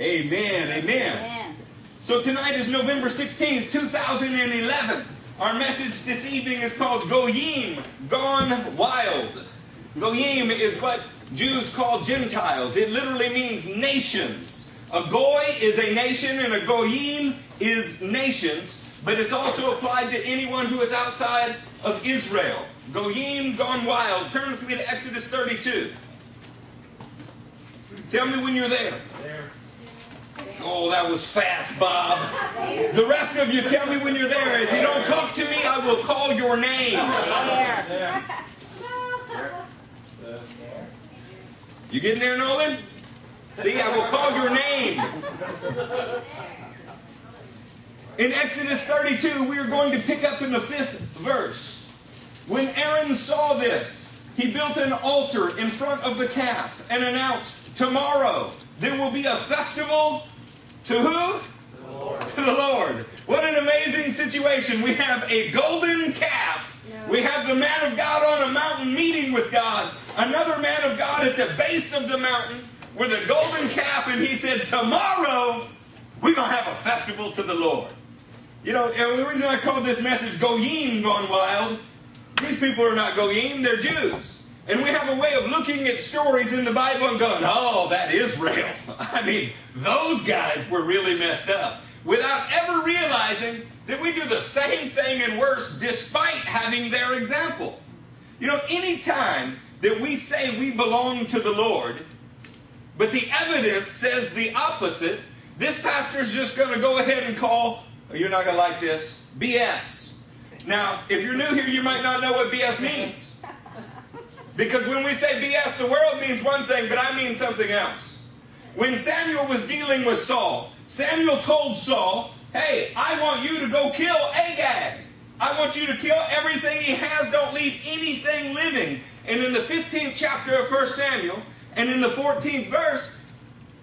Amen. Amen. Amen. So tonight is November 16th, 2011. Our message this evening is called Goyim, Gone Wild. Goyim is what Jews call Gentiles. It literally means nations. A goy is a nation and a goyim is nations, but it's also applied to anyone who is outside of Israel. Goyim gone wild. Turn with me to Exodus 32. Tell me when you're there. Oh, that was fast, Bob. The rest of you, tell me when you're there. If you don't talk to me, I will call your name. You getting there, Nolan? See, I will call your name. In Exodus 32, we are going to pick up in the fifth verse. When Aaron saw this, he built an altar in front of the calf and announced, Tomorrow there will be a festival to who? To the Lord. What an amazing situation. We have a golden calf. We have the man of God on a mountain meeting with God. Another man of God at the base of the mountain with a golden calf. And he said, Tomorrow we're going to have a festival to the Lord. You know, the reason I called this message Goyim Gone Wild, these people are not Goyim, they're Jews. And we have a way of looking at stories in the Bible and going, oh, that Israel. I mean, those guys were really messed up. Without ever realizing that we do the same thing and worse despite having their example. You know, any time that we say we belong to the Lord, but the evidence says the opposite, this pastor's just going to go ahead and call you're not going to like this. BS. Now, if you're new here, you might not know what BS means. Because when we say BS, the world means one thing, but I mean something else. When Samuel was dealing with Saul, Samuel told Saul, Hey, I want you to go kill Agag. I want you to kill everything he has. Don't leave anything living. And in the 15th chapter of 1 Samuel, and in the 14th verse,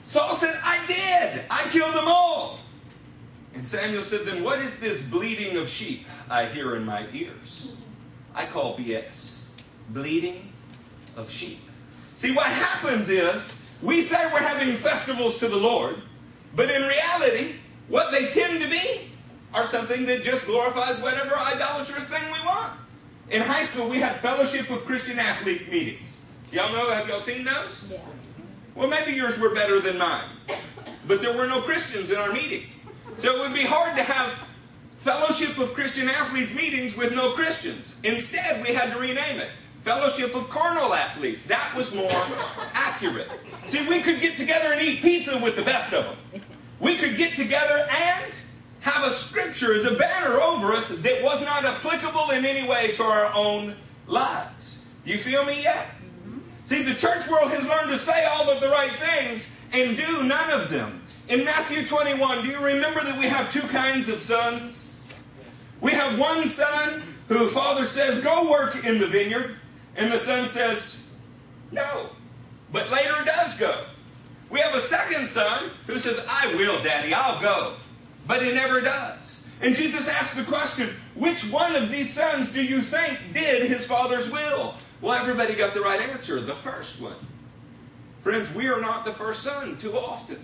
Saul said, I did. I killed them all. And Samuel said, Then what is this bleating of sheep I hear in my ears? I call BS. Bleating of sheep. See, what happens is we say we're having festivals to the Lord, but in reality, what they tend to be are something that just glorifies whatever idolatrous thing we want. In high school, we had fellowship of Christian athlete meetings. Y'all know, have y'all seen those? Yeah. Well, maybe yours were better than mine, but there were no Christians in our meeting. So it would be hard to have Fellowship of Christian Athletes meetings with no Christians. Instead, we had to rename it Fellowship of Carnal Athletes. That was more accurate. See, we could get together and eat pizza with the best of them. We could get together and have a scripture as a banner over us that was not applicable in any way to our own lives. You feel me yet? See, the church world has learned to say all of the right things and do none of them. In Matthew 21, do you remember that we have two kinds of sons? We have one son who father says, Go work in the vineyard, and the son says, No, but later does go. We have a second son who says, I will, Daddy, I'll go, but he never does. And Jesus asks the question, Which one of these sons do you think did his father's will? Well, everybody got the right answer the first one. Friends, we are not the first son too often.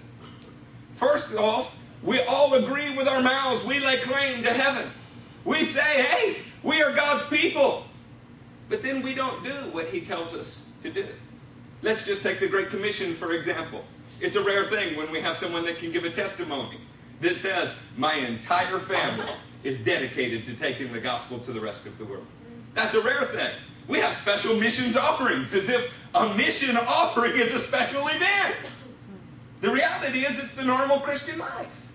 First off, we all agree with our mouths. We lay claim to heaven. We say, hey, we are God's people. But then we don't do what He tells us to do. Let's just take the Great Commission, for example. It's a rare thing when we have someone that can give a testimony that says, my entire family is dedicated to taking the gospel to the rest of the world. That's a rare thing. We have special missions offerings as if a mission offering is a special event. The reality is, it's the normal Christian life.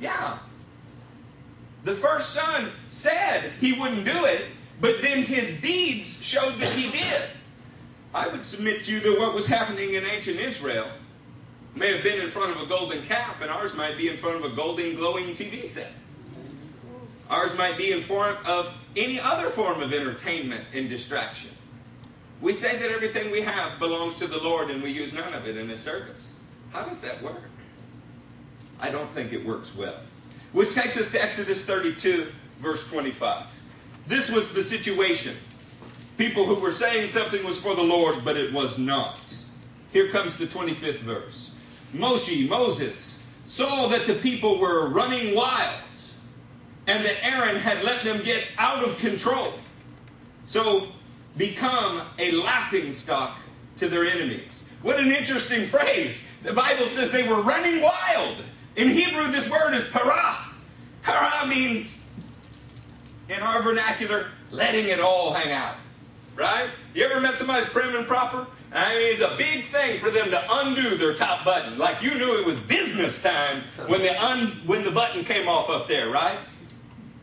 Yeah. The first son said he wouldn't do it, but then his deeds showed that he did. I would submit to you that what was happening in ancient Israel may have been in front of a golden calf, and ours might be in front of a golden glowing TV set. Ours might be in front of any other form of entertainment and distraction. We say that everything we have belongs to the Lord and we use none of it in His service. How does that work? I don't think it works well. Which takes us to Exodus 32, verse 25. This was the situation. People who were saying something was for the Lord, but it was not. Here comes the 25th verse. Moshe, Moses, saw that the people were running wild and that Aaron had let them get out of control. So become a laughing stock to their enemies. What an interesting phrase. The Bible says they were running wild. In Hebrew, this word is para. Para means, in our vernacular, letting it all hang out. Right? You ever met somebody prim and proper? I mean, it's a big thing for them to undo their top button. Like you knew it was business time when the un, when the button came off up there, right?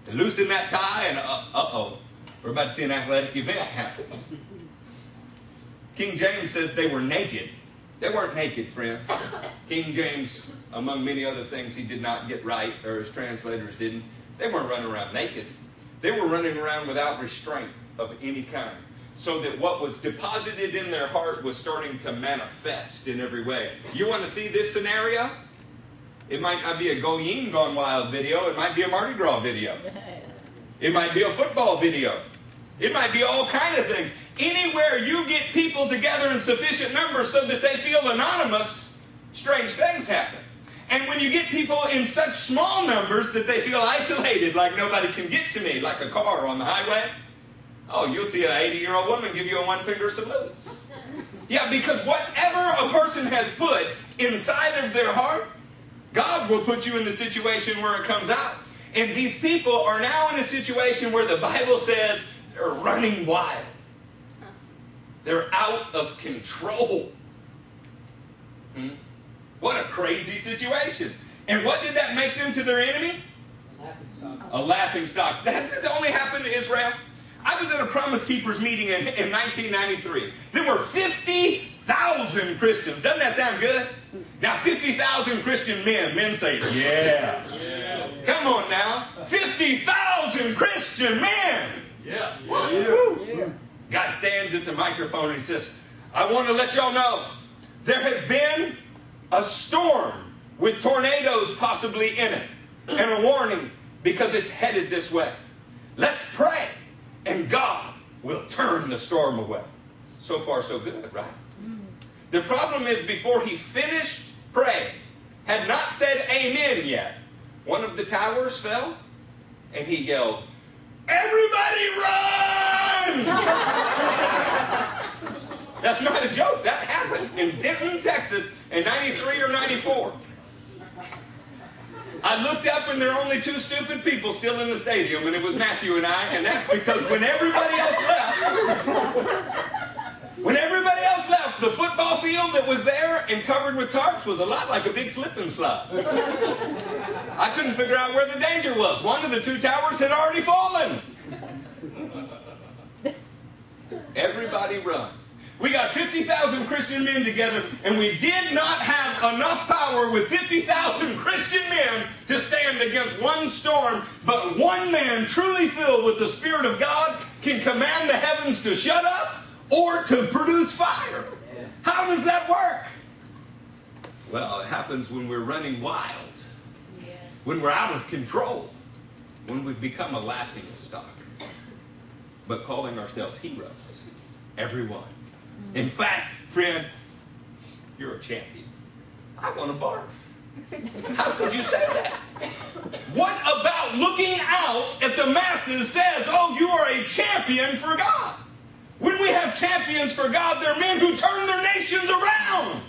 To loosen that tie and uh oh, we're about to see an athletic event happen. King James says they were naked. They weren't naked, friends. King James, among many other things he did not get right, or his translators didn't, they weren't running around naked. They were running around without restraint of any kind. So that what was deposited in their heart was starting to manifest in every way. You want to see this scenario? It might not be a Goyim Gone Wild video, it might be a Mardi Gras video. It might be a football video. It might be all kind of things. Anywhere you get people together in sufficient numbers so that they feel anonymous, strange things happen. And when you get people in such small numbers that they feel isolated, like nobody can get to me, like a car on the highway, oh, you'll see an 80 year old woman give you a one finger salute. Yeah, because whatever a person has put inside of their heart, God will put you in the situation where it comes out. And these people are now in a situation where the Bible says they're running wild. They're out of control. Hmm? What a crazy situation. And what did that make them to their enemy? A laughing stock. A laughing stock. Has this only happened to Israel? I was at a Promise Keepers meeting in, in 1993. There were 50,000 Christians. Doesn't that sound good? Now, 50,000 Christian men. Men say, yeah. Yeah. Come on now. 50,000 Christian men. Yeah. Yeah. Guy stands at the microphone and he says, I want to let y'all know there has been a storm with tornadoes possibly in it and a warning because it's headed this way. Let's pray and God will turn the storm away. So far, so good, right? The problem is before he finished praying, had not said amen yet, one of the towers fell and he yelled, Everybody run! That's not a joke. That happened in Denton, Texas in 93 or 94. I looked up and there are only two stupid people still in the stadium, and it was Matthew and I, and that's because when everybody else left, when everybody else left, the football field that was there and covered with tarps was a lot like a big slip and slide. I couldn't figure out where the danger was. One of the two towers had already fallen. Everybody run. We got 50,000 Christian men together, and we did not have enough power with 50,000 Christian men to stand against one storm. But one man, truly filled with the Spirit of God, can command the heavens to shut up or to produce fire. How does that work? Well, it happens when we're running wild, when we're out of control, when we become a laughing stock, but calling ourselves heroes. Everyone. Mm. In fact, friend, you're a champion. I want to barf. How could you say that? What about looking out at the masses says, oh, you are a champion for God? When we have champions for God, they're men who turn their nations around.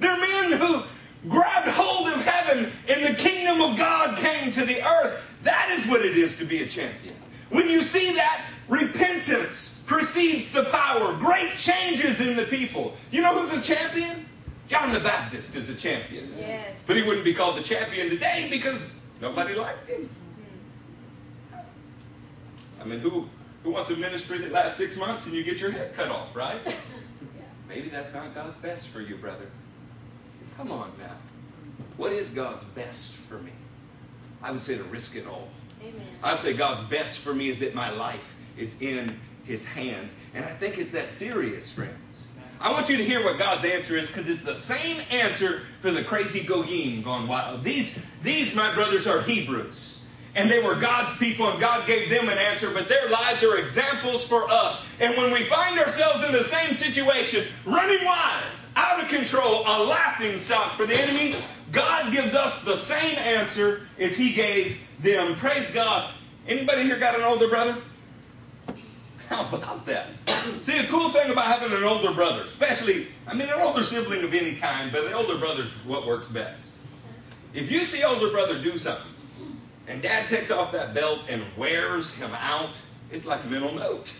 They're men who grabbed hold of heaven and the kingdom of God came to the earth. That is what it is to be a champion. When you see that, repentance precedes the power. Great changes in the people. You know who's a champion? John the Baptist is a champion. Yes. But he wouldn't be called the champion today because nobody liked him. Hmm. I mean, who, who wants a ministry that lasts six months and you get your hair cut off, right? Maybe that's not God's best for you, brother. Come on now. What is God's best for me? I would say to risk it all. Amen. I would say God's best for me is that my life is in His hands. And I think it's that serious, friends. I want you to hear what God's answer is because it's the same answer for the crazy Goyim gone wild. These, these, my brothers, are Hebrews. And they were God's people, and God gave them an answer, but their lives are examples for us. And when we find ourselves in the same situation, running wild, out of control, a laughing stock for the enemy, God gives us the same answer as he gave them. Praise God. Anybody here got an older brother? How about that? See, the cool thing about having an older brother, especially, I mean, an older sibling of any kind, but an older brother is what works best. If you see older brother do something, and dad takes off that belt and wears him out, it's like a mental note.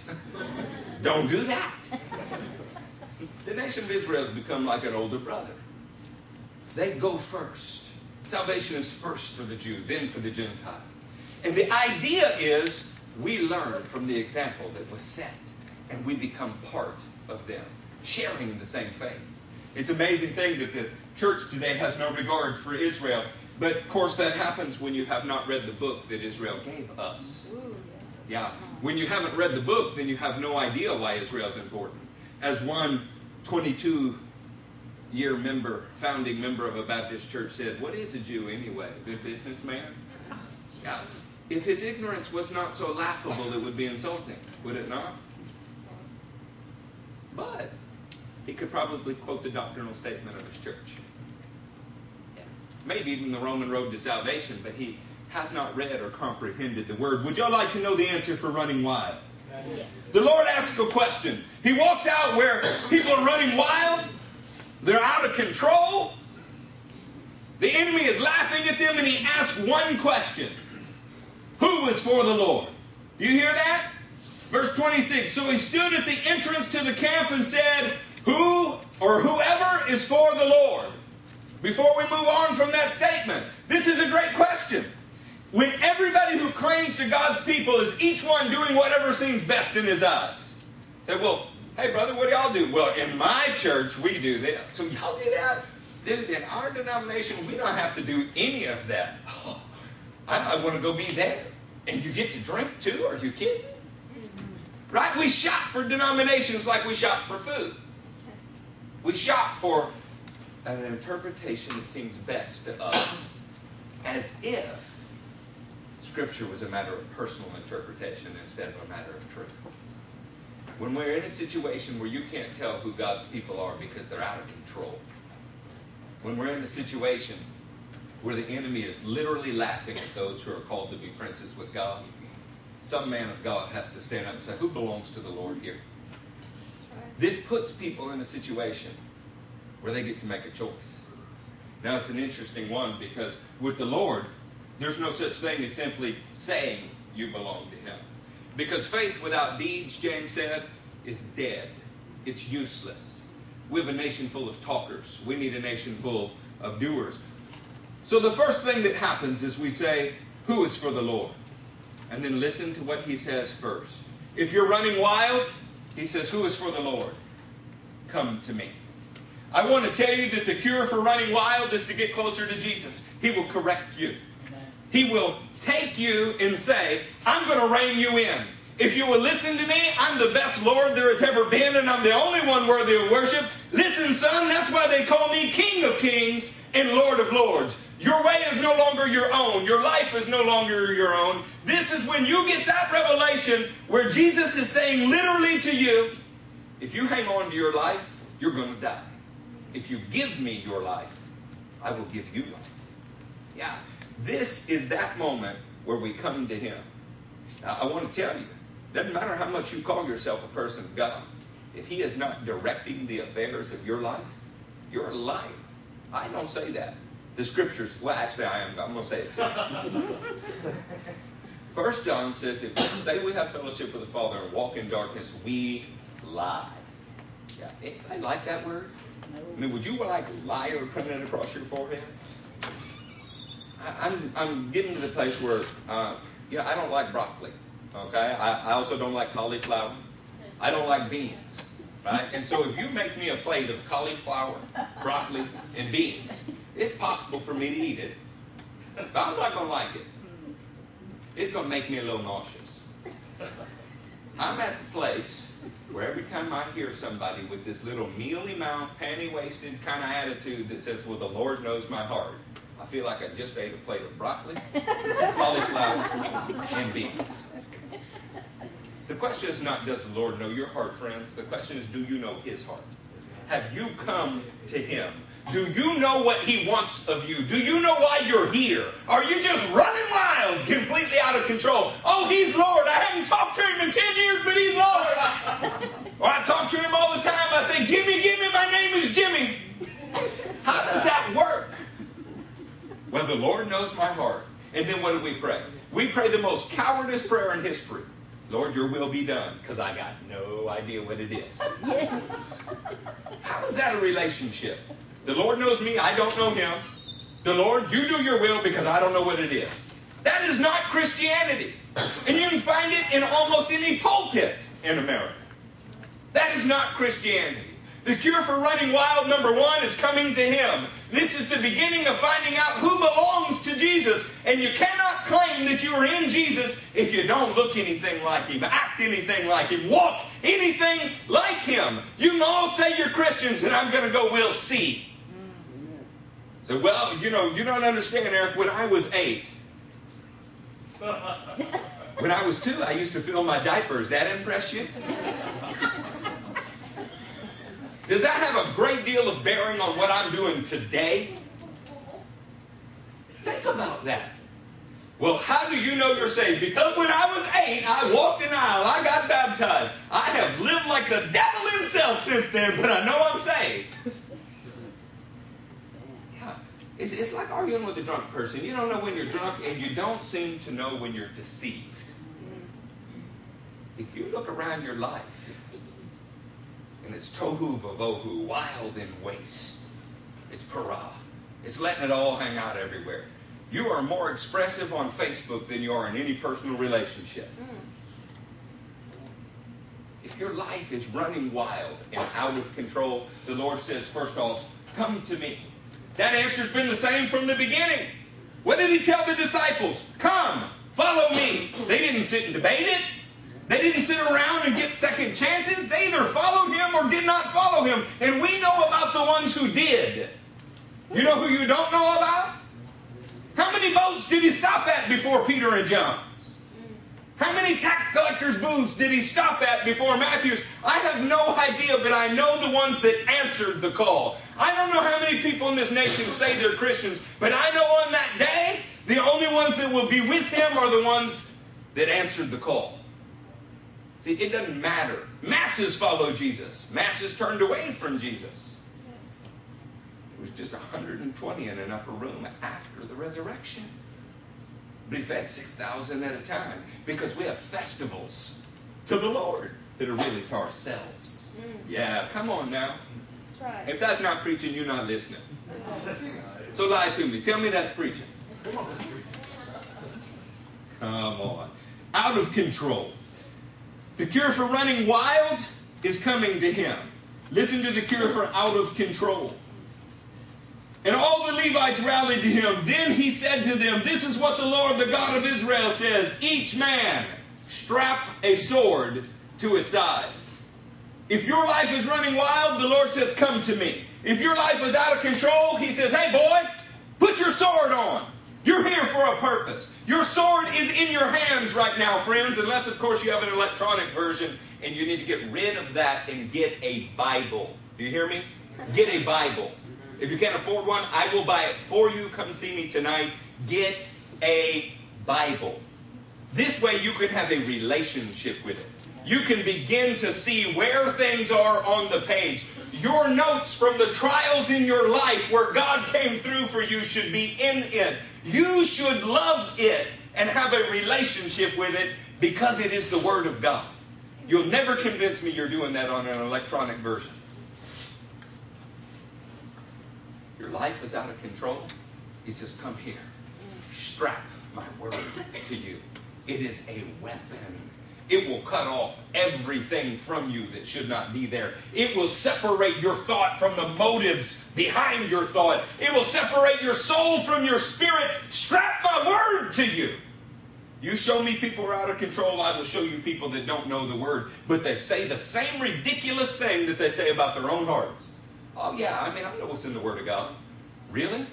Don't do that. The nation of Israel has become like an older brother. They go first. Salvation is first for the Jew, then for the Gentile. And the idea is we learn from the example that was set and we become part of them, sharing the same faith. It's an amazing thing that the church today has no regard for Israel. But of course, that happens when you have not read the book that Israel gave us. Yeah. When you haven't read the book, then you have no idea why Israel is important. As one 22 year member, founding member of a Baptist church said, What is a Jew anyway? Good businessman? Yeah. If his ignorance was not so laughable, it would be insulting, would it not? But he could probably quote the doctrinal statement of his church. Maybe even the Roman road to salvation, but he has not read or comprehended the word. Would y'all like to know the answer for running wild? The Lord asks a question. He walks out where people are running wild, they're out of control. The enemy is laughing at them, and he asks one question Who is for the Lord? Do you hear that? Verse 26 So he stood at the entrance to the camp and said, Who or whoever is for the Lord? Before we move on from that statement, this is a great question. When everybody who claims to God's people is each one doing whatever seems best in his eyes. Say, well, hey brother, what do y'all do? Well, in my church we do this. So y'all do that? In our denomination we don't have to do any of that. Oh, I want to go be there. And you get to drink too? Are you kidding? Right? We shop for denominations like we shop for food. We shop for an interpretation that seems best to us as if Scripture was a matter of personal interpretation instead of a matter of truth. When we're in a situation where you can't tell who God's people are because they're out of control, when we're in a situation where the enemy is literally laughing at those who are called to be princes with God, some man of God has to stand up and say, Who belongs to the Lord here? This puts people in a situation where they get to make a choice. Now, it's an interesting one because with the Lord, there's no such thing as simply saying you belong to Him. Because faith without deeds, James said, is dead. It's useless. We have a nation full of talkers. We need a nation full of doers. So the first thing that happens is we say, Who is for the Lord? And then listen to what He says first. If you're running wild, He says, Who is for the Lord? Come to me. I want to tell you that the cure for running wild is to get closer to Jesus. He will correct you. He will take you and say, I'm going to rein you in. If you will listen to me, I'm the best Lord there has ever been, and I'm the only one worthy of worship. Listen, son, that's why they call me King of Kings and Lord of Lords. Your way is no longer your own. Your life is no longer your own. This is when you get that revelation where Jesus is saying literally to you, if you hang on to your life, you're going to die. If you give me your life, I will give you life. Yeah. This is that moment where we come to Him. Now, I want to tell you, doesn't matter how much you call yourself a person of God, if He is not directing the affairs of your life, you're liar. I don't say that. The scriptures, well, actually, I am. I'm going to say it too. First John says, if we say we have fellowship with the Father and walk in darkness, we lie. Yeah, I like that word. I mean, would you like liar printed across your forehead? I, I'm, I'm getting to the place where, uh, you know, I don't like broccoli. Okay? I, I also don't like cauliflower. I don't like beans. Right? And so if you make me a plate of cauliflower, broccoli, and beans, it's possible for me to eat it. But I'm not going to like it. It's going to make me a little nauseous. I'm at the place where every time I hear somebody with this little mealy mouth, panty waisted kind of attitude that says, Well, the Lord knows my heart, I feel like I just ate a plate of broccoli, cauliflower, and beans. The question is not, Does the Lord know your heart, friends? The question is, Do you know His heart? have you come to Him? Do you know what He wants of you? Do you know why you're here? Are you just running wild, completely out of control? Oh, He's Lord. I haven't talked to Him in 10 years, but He's Lord. or I talk to Him all the time. I say, Gimme, gimme, my name is Jimmy. How does that work? Well, the Lord knows my heart. And then what do we pray? We pray the most cowardice prayer in history. Lord, your will be done, because I got no idea what it is. How is that a relationship? The Lord knows me, I don't know him. The Lord, you do your will because I don't know what it is. That is not Christianity. And you can find it in almost any pulpit in America. That is not Christianity. The cure for running wild, number one, is coming to Him. This is the beginning of finding out who belongs to Jesus. And you cannot claim that you are in Jesus if you don't look anything like Him, act anything like Him, walk anything like Him. You can all say you're Christians, and I'm going to go, we'll see. So, well, you know, you don't understand, Eric. When I was eight, when I was two, I used to fill my diapers. That impress you? Does that have a great deal of bearing on what I'm doing today? Think about that. Well, how do you know you're saved? Because when I was eight, I walked an aisle, I got baptized. I have lived like the devil himself since then, but I know I'm saved. Yeah, it's, it's like arguing with a drunk person. You don't know when you're drunk, and you don't seem to know when you're deceived. If you look around your life, and it's tohu vavohu, wild and waste. It's para. It's letting it all hang out everywhere. You are more expressive on Facebook than you are in any personal relationship. If your life is running wild and out of control, the Lord says, first off, come to me. That answer's been the same from the beginning. What did he tell the disciples? Come, follow me. They didn't sit and debate it. They didn't sit around and get second chances. They either followed him or did not follow him. And we know about the ones who did. You know who you don't know about? How many boats did he stop at before Peter and John's? How many tax collectors' booths did he stop at before Matthew's? I have no idea, but I know the ones that answered the call. I don't know how many people in this nation say they're Christians, but I know on that day, the only ones that will be with him are the ones that answered the call. See, it doesn't matter. Masses follow Jesus. Masses turned away from Jesus. It was just 120 in an upper room after the resurrection. But he fed 6,000 at a time because we have festivals to the Lord that are really for ourselves. Mm. Yeah, come on now. That's right. If that's not preaching, you're not listening. So lie to me. Tell me that's preaching. Come on. Out of control. The cure for running wild is coming to him. Listen to the cure for out of control. And all the Levites rallied to him. Then he said to them, This is what the Lord, the God of Israel, says Each man strap a sword to his side. If your life is running wild, the Lord says, Come to me. If your life is out of control, he says, Hey, boy, put your sword on. You're here for a purpose. Your sword is in your hands right now, friends, unless, of course, you have an electronic version and you need to get rid of that and get a Bible. Do you hear me? Get a Bible. If you can't afford one, I will buy it for you. Come see me tonight. Get a Bible. This way you can have a relationship with it. You can begin to see where things are on the page. Your notes from the trials in your life where God came through for you should be in it. You should love it and have a relationship with it because it is the Word of God. You'll never convince me you're doing that on an electronic version. Your life is out of control. He says, Come here. Strap my word to you. It is a weapon. It will cut off everything from you that should not be there. It will separate your thought from the motives behind your thought. It will separate your soul from your spirit. Strap my word to you. You show me people are out of control, I will show you people that don't know the word, but they say the same ridiculous thing that they say about their own hearts. Oh, yeah, I mean, I know what's in the Word of God. Really? You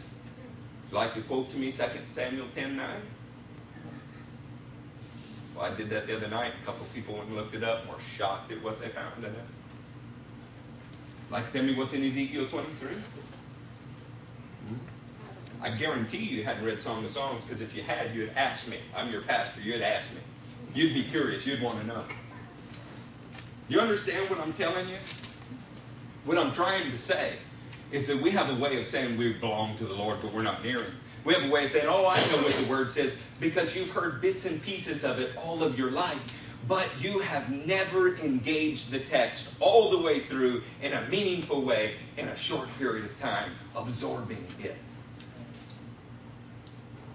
like to quote to me 2 Samuel 10 9? I did that the other night. A couple of people went and looked it up and were shocked at what they found in it. Like, tell me what's in Ezekiel 23? Hmm? I guarantee you hadn't read Song of Songs because if you had, you'd ask me. I'm your pastor. You'd ask me. You'd be curious. You'd want to know. You understand what I'm telling you? What I'm trying to say is that we have a way of saying we belong to the Lord, but we're not near Him. We have a way of saying, oh, I know what the Word says, because you've heard bits and pieces of it all of your life but you have never engaged the text all the way through in a meaningful way in a short period of time, absorbing it.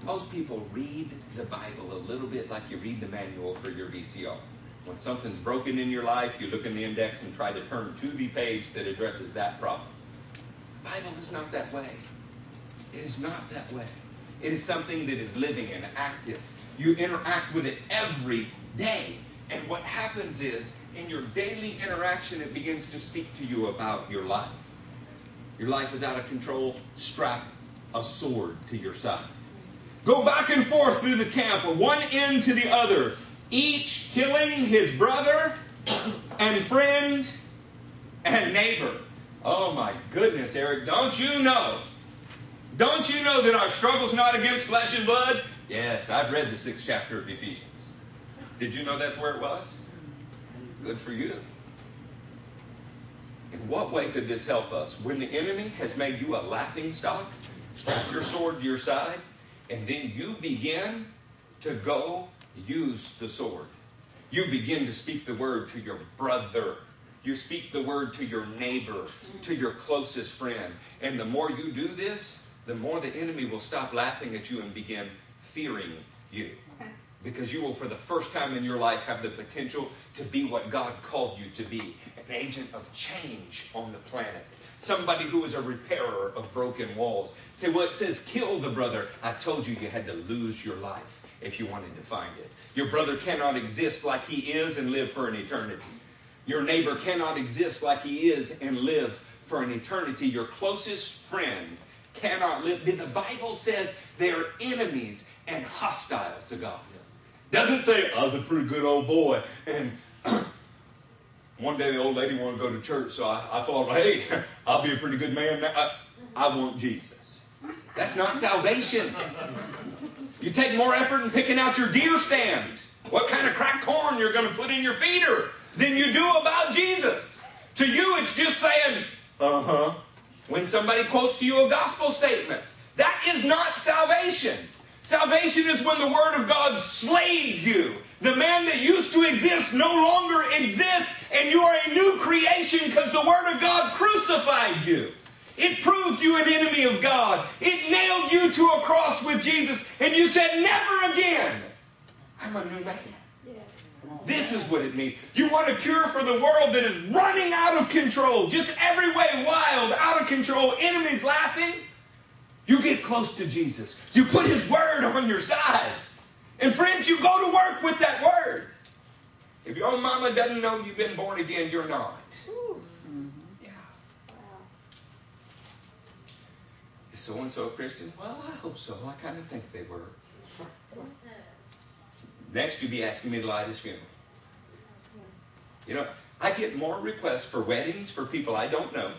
Most people read the Bible a little bit like you read the manual for your VCR. When something's broken in your life, you look in the index and try to turn to the page that addresses that problem. Bible is not that way. It is not that way. It is something that is living and active. You interact with it every day. And what happens is, in your daily interaction, it begins to speak to you about your life. Your life is out of control, strap a sword to your side. Go back and forth through the camp, one end to the other, each killing his brother and friend and neighbor. Oh my goodness, Eric, don't you know? Don't you know that our struggle's not against flesh and blood? Yes, I've read the sixth chapter of Ephesians. Did you know that's where it was? Good for you. In what way could this help us? When the enemy has made you a laughing stock, strap your sword to your side, and then you begin to go use the sword. You begin to speak the word to your brother. You speak the word to your neighbor, to your closest friend. And the more you do this, the more the enemy will stop laughing at you and begin fearing you because you will, for the first time in your life, have the potential to be what God called you to be an agent of change on the planet. Somebody who is a repairer of broken walls. Say, well, it says kill the brother. I told you you had to lose your life if you wanted to find it. Your brother cannot exist like he is and live for an eternity. Your neighbor cannot exist like he is and live for an eternity. Your closest friend cannot live. The Bible says they're enemies and hostile to God. Doesn't say, I was a pretty good old boy. And one day the old lady wanted to go to church, so I, I thought, hey, I'll be a pretty good man now. I, I want Jesus. That's not salvation. You take more effort in picking out your deer stand, what kind of cracked corn you're going to put in your feeder, than you do about Jesus. To you, it's just saying, uh huh. When somebody quotes to you a gospel statement, that is not salvation. Salvation is when the Word of God slayed you. The man that used to exist no longer exists, and you are a new creation because the Word of God crucified you. It proved you an enemy of God. It nailed you to a cross with Jesus, and you said, Never again. I'm a new man. This is what it means. You want a cure for the world that is running out of control, just every way wild, out of control, enemies laughing? You get close to Jesus. You put His Word on your side. And friends, you go to work with that Word. If your own mama doesn't know you've been born again, you're not. Yeah. Is so and so a Christian? Well, I hope so. I kind of think they were. Next, you'd be asking me to light his funeral. You know, I get more requests for weddings for people I don't know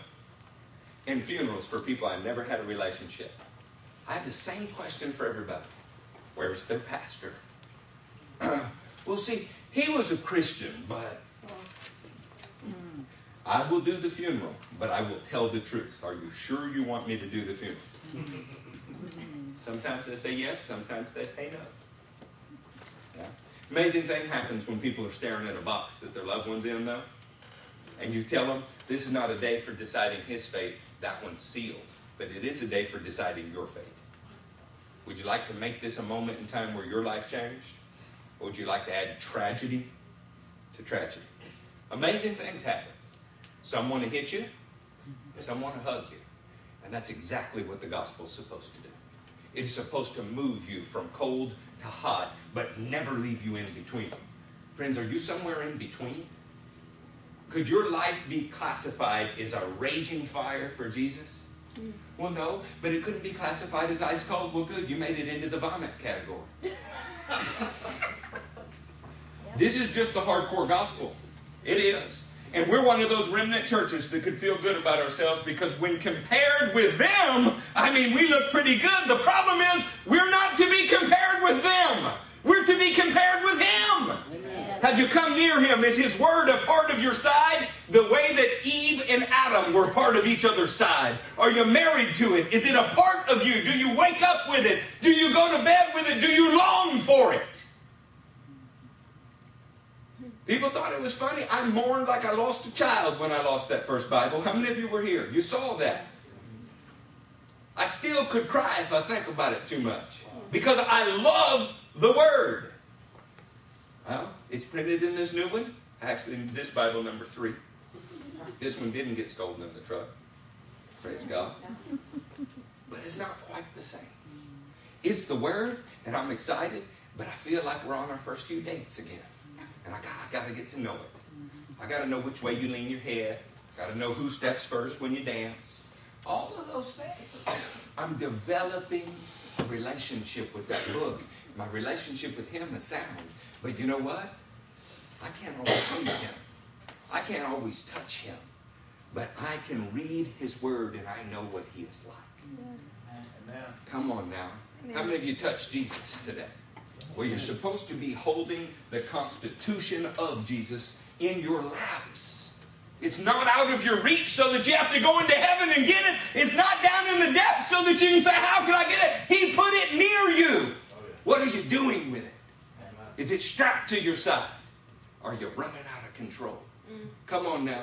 and funerals for people I never had a relationship. I have the same question for everybody. Where's their pastor? well, see, he was a Christian, but I will do the funeral, but I will tell the truth. Are you sure you want me to do the funeral? Sometimes they say yes, sometimes they say no. Amazing thing happens when people are staring at a box that their loved one's in, though. And you tell them, this is not a day for deciding his fate, that one's sealed. But it is a day for deciding your fate. Would you like to make this a moment in time where your life changed? Or would you like to add tragedy to tragedy? Amazing things happen. Some want to hit you, some want to hug you. And that's exactly what the gospel is supposed to do. It is supposed to move you from cold to hot, but never leave you in between. Friends, are you somewhere in between? Could your life be classified as a raging fire for Jesus? Mm. Well, no, but it couldn't be classified as ice cold. Well, good, you made it into the vomit category. this is just the hardcore gospel. It is. And we're one of those remnant churches that could feel good about ourselves because when compared with them, I mean, we look pretty good. The problem is we're not to be compared with them. We're to be compared with Him. Amen. Have you come near Him? Is His Word a part of your side? The way that Eve and Adam were part of each other's side. Are you married to it? Is it a part of you? Do you wake up with it? Do you go to bed with it? Do you long for it? People thought it was funny. I mourned like I lost a child when I lost that first Bible. How many of you were here? You saw that. I still could cry if I think about it too much because I love the Word. Well, it's printed in this new one. Actually, this Bible number three. This one didn't get stolen in the truck. Praise God. But it's not quite the same. It's the Word, and I'm excited, but I feel like we're on our first few dates again. And I got, I got to get to know it. I got to know which way you lean your head. Got to know who steps first when you dance. All of those things. I'm developing a relationship with that book. My relationship with him is sound. But you know what? I can't always see him. I can't always touch him. But I can read his word and I know what he is like. Amen. Come on now. How many of you touched Jesus today? Where you're supposed to be holding the constitution of Jesus in your laps. It's not out of your reach so that you have to go into heaven and get it. It's not down in the depths so that you can say, How can I get it? He put it near you. What are you doing with it? Is it strapped to your side? Are you running out of control? Come on now.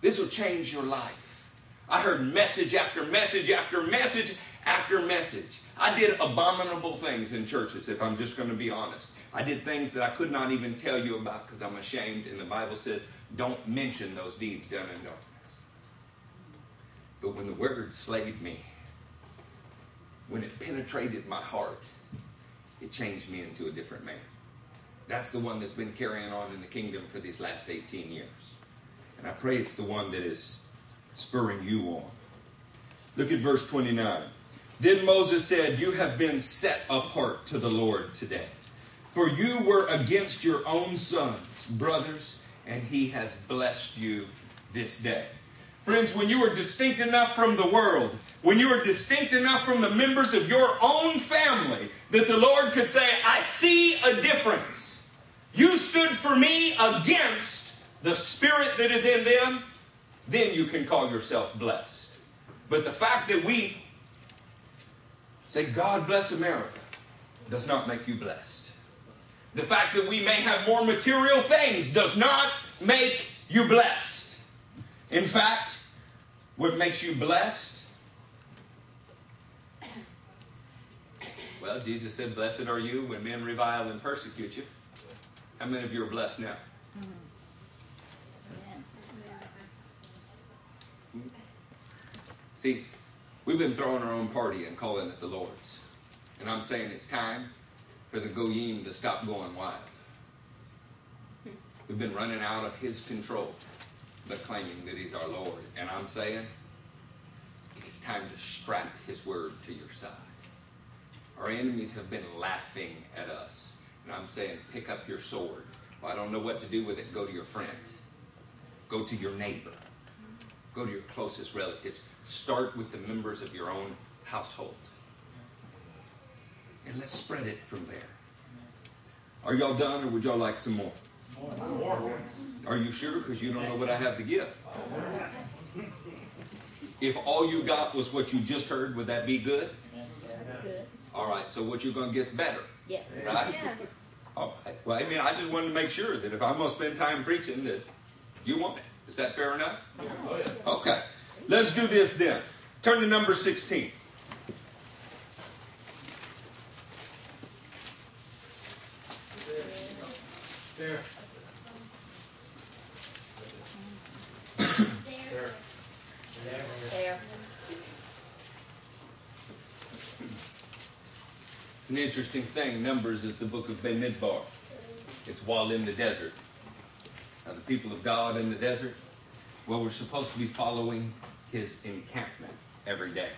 This will change your life. I heard message after message after message after message. I did abominable things in churches, if I'm just going to be honest. I did things that I could not even tell you about because I'm ashamed, and the Bible says, don't mention those deeds done in darkness. But when the word slayed me, when it penetrated my heart, it changed me into a different man. That's the one that's been carrying on in the kingdom for these last 18 years. And I pray it's the one that is spurring you on. Look at verse 29. Then Moses said, You have been set apart to the Lord today. For you were against your own sons, brothers, and he has blessed you this day. Friends, when you are distinct enough from the world, when you are distinct enough from the members of your own family, that the Lord could say, I see a difference. You stood for me against the spirit that is in them, then you can call yourself blessed. But the fact that we Say, God bless America does not make you blessed. The fact that we may have more material things does not make you blessed. In fact, what makes you blessed? Well, Jesus said, Blessed are you when men revile and persecute you. How many of you are blessed now? Mm-hmm. See, We've been throwing our own party and calling it the Lord's. And I'm saying it's time for the Goyim to stop going wild. We've been running out of his control, but claiming that he's our Lord. And I'm saying it's time to strap his word to your side. Our enemies have been laughing at us. And I'm saying, pick up your sword. Well, I don't know what to do with it. Go to your friend. Go to your neighbor. Go to your closest relatives. Start with the members of your own household. And let's spread it from there. Are y'all done or would y'all like some more? More. Are you sure? Because you don't know what I have to give. If all you got was what you just heard, would that be good? All right, so what you're going to get is better. Yeah. Right? All right. Well, I mean, I just wanted to make sure that if I'm going to spend time preaching, that you want it. Is that fair enough? Okay. Let's do this then. Turn to number 16. There. There. There. It's an interesting thing. Numbers is the book of Bamidbar. It's while in the desert. The people of God in the desert, well, we're supposed to be following his encampment every day.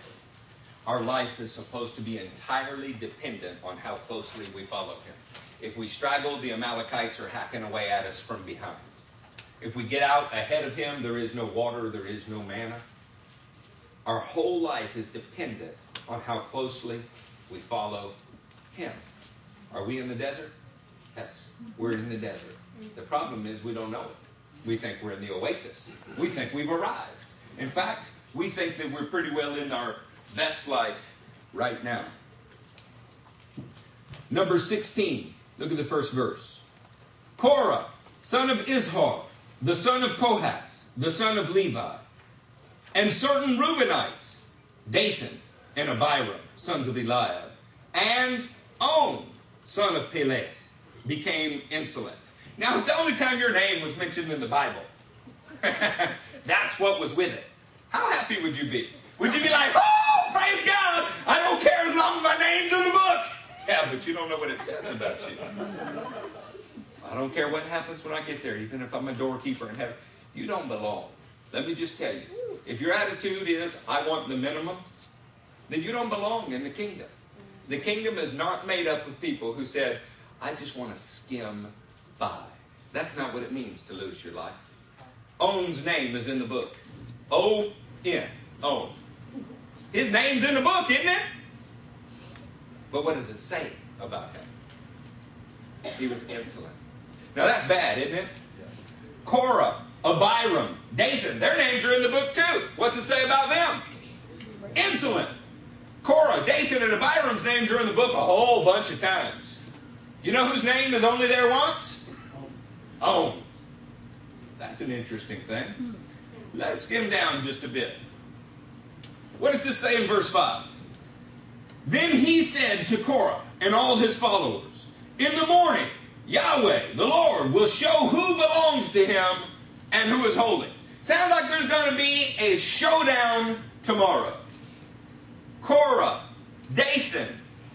Our life is supposed to be entirely dependent on how closely we follow him. If we straggle, the Amalekites are hacking away at us from behind. If we get out ahead of him, there is no water, there is no manna. Our whole life is dependent on how closely we follow him. Are we in the desert? Yes, we're in the desert. The problem is we don't know it. We think we're in the oasis. We think we've arrived. In fact, we think that we're pretty well in our best life right now. Number 16, look at the first verse. Korah, son of Izhar, the son of Kohath, the son of Levi, and certain Reubenites, Dathan and Abiram, sons of Eliab, and On, son of Peleth, became insolent. Now, the only time your name was mentioned in the Bible, that's what was with it. How happy would you be? Would you be like, oh, praise God, I don't care as long as my name's in the book? Yeah, but you don't know what it says about you. I don't care what happens when I get there, even if I'm a doorkeeper in heaven. You don't belong. Let me just tell you. If your attitude is, I want the minimum, then you don't belong in the kingdom. The kingdom is not made up of people who said, I just want to skim by. That's not what it means to lose your life. On's name is in the book. O N. On. His name's in the book, isn't it? But what does it say about him? He was insolent. Now that's bad, isn't it? Korah, Abiram, Dathan, their names are in the book too. What's it say about them? Insolent. Korah, Dathan, and Abiram's names are in the book a whole bunch of times. You know whose name is only there once? On. That's an interesting thing. Let's skim down just a bit. What does this say in verse 5? Then he said to Korah and all his followers, In the morning, Yahweh, the Lord, will show who belongs to him and who is holy. Sounds like there's going to be a showdown tomorrow. Korah, Dathan,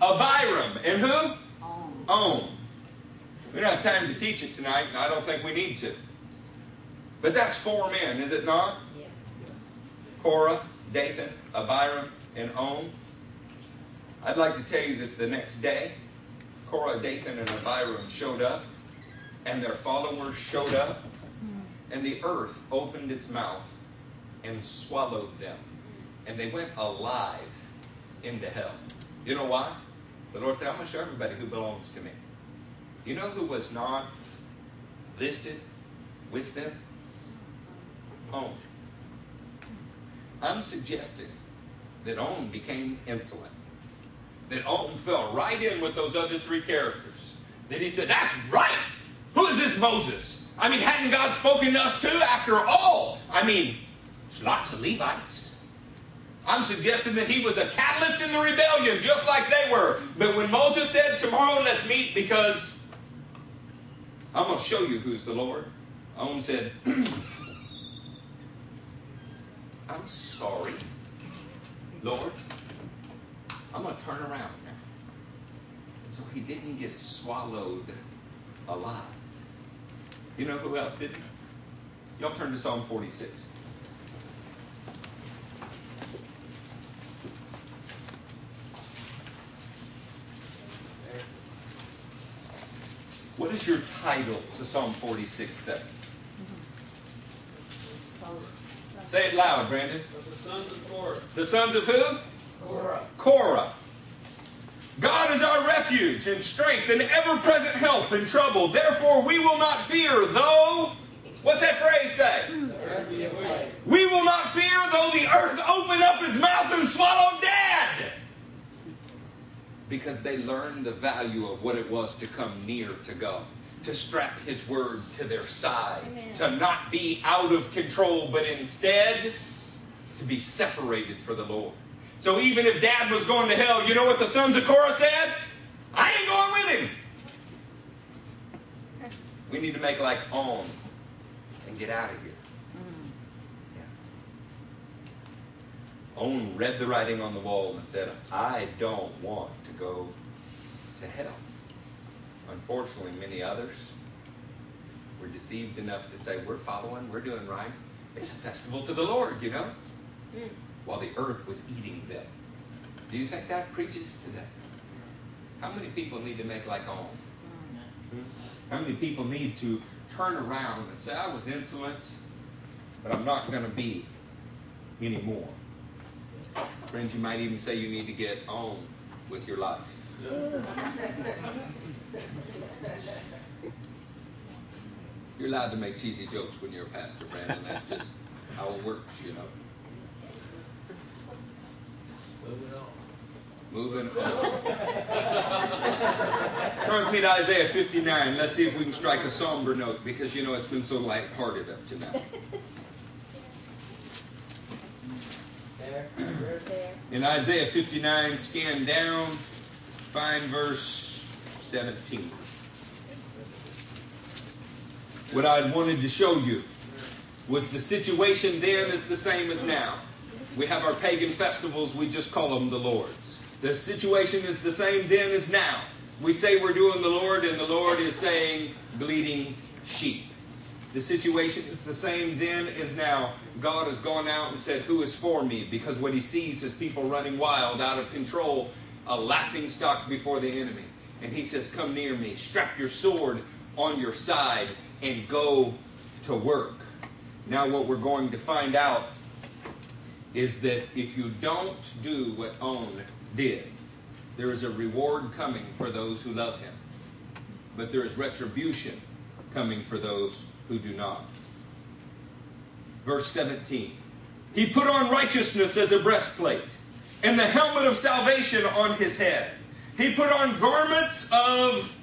Abiram, and who? On. We don't have time to teach it tonight, and I don't think we need to. But that's four men, is it not? Yeah. Korah, Dathan, Abiram, and On. I'd like to tell you that the next day, Korah, Dathan, and Abiram showed up, and their followers showed up, hmm. and the earth opened its mouth and swallowed them. And they went alive into hell. You know why? The Lord said, I'm going to show everybody who belongs to me. You know who was not listed with them? On. I'm suggesting that On became insolent. That On fell right in with those other three characters. That he said, That's right! Who is this Moses? I mean, hadn't God spoken to us too after all? I mean, there's lots of Levites. I'm suggesting that he was a catalyst in the rebellion, just like they were. But when Moses said, Tomorrow let's meet because I'm going to show you who's the Lord, On said, I'm sorry, Lord. I'm going to turn around now. So he didn't get swallowed alive. You know who else didn't? Y'all turn to Psalm 46. What is your title to Psalm 46 say? Say it loud, Brandon. The sons of Korah. The sons of who? Korah. Korah. God is our refuge and strength and ever present help in trouble. Therefore, we will not fear, though. What's that phrase say? We will not fear, though the earth open up its mouth and swallow dead. Because they learned the value of what it was to come near to God, to strap His word to their side, Amen. to not be out of control, but instead to be separated for the Lord. So even if dad was going to hell, you know what the sons of Korah said? I ain't going with him. We need to make like on and get out of here. On read the writing on the wall and said, I don't want to go to hell. Unfortunately, many others were deceived enough to say, We're following, we're doing right. It's a festival to the Lord, you know? Hmm. While the earth was eating them. Do you think that preaches today? How many people need to make like on? Hmm. Hmm? How many people need to turn around and say, I was insolent, but I'm not going to be anymore. Friends, you might even say you need to get on with your life. You're allowed to make cheesy jokes when you're a pastor, Brandon. That's just how it works, you know. Moving on. Moving on. Turn with me to Isaiah 59. Let's see if we can strike a somber note because you know it's been so light-hearted up to now. There. There. In Isaiah 59, scan down, find verse 17. What I wanted to show you was the situation then is the same as now. We have our pagan festivals, we just call them the Lord's. The situation is the same then as now. We say we're doing the Lord, and the Lord is saying bleeding sheep. The situation is the same then as now. God has gone out and said, Who is for me? Because what he sees is people running wild, out of control, a laughing stock before the enemy. And he says, Come near me, strap your sword on your side, and go to work. Now, what we're going to find out is that if you don't do what On did, there is a reward coming for those who love him. But there is retribution coming for those who do not. Verse 17 He put on righteousness as a breastplate, and the helmet of salvation on his head. He put on garments of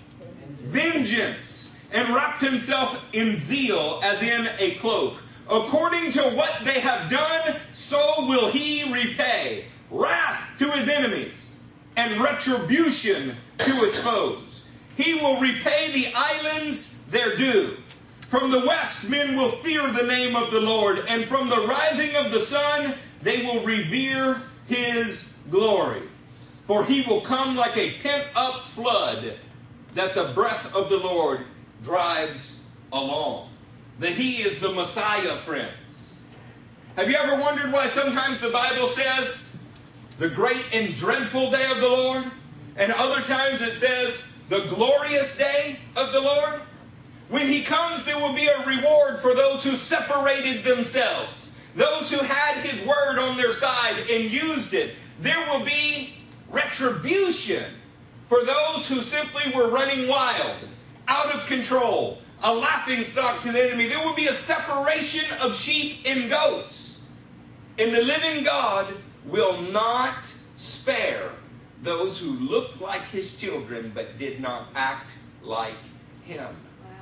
vengeance, and wrapped himself in zeal as in a cloak. According to what they have done, so will he repay wrath to his enemies and retribution to his foes. He will repay the islands their due. From the west, men will fear the name of the Lord, and from the rising of the sun, they will revere his glory. For he will come like a pent up flood that the breath of the Lord drives along. That he is the Messiah, friends. Have you ever wondered why sometimes the Bible says the great and dreadful day of the Lord, and other times it says the glorious day of the Lord? When he comes, there will be a reward for those who separated themselves, those who had his word on their side and used it. There will be retribution for those who simply were running wild, out of control, a laughing stock to the enemy. There will be a separation of sheep and goats. And the living God will not spare those who looked like his children but did not act like him.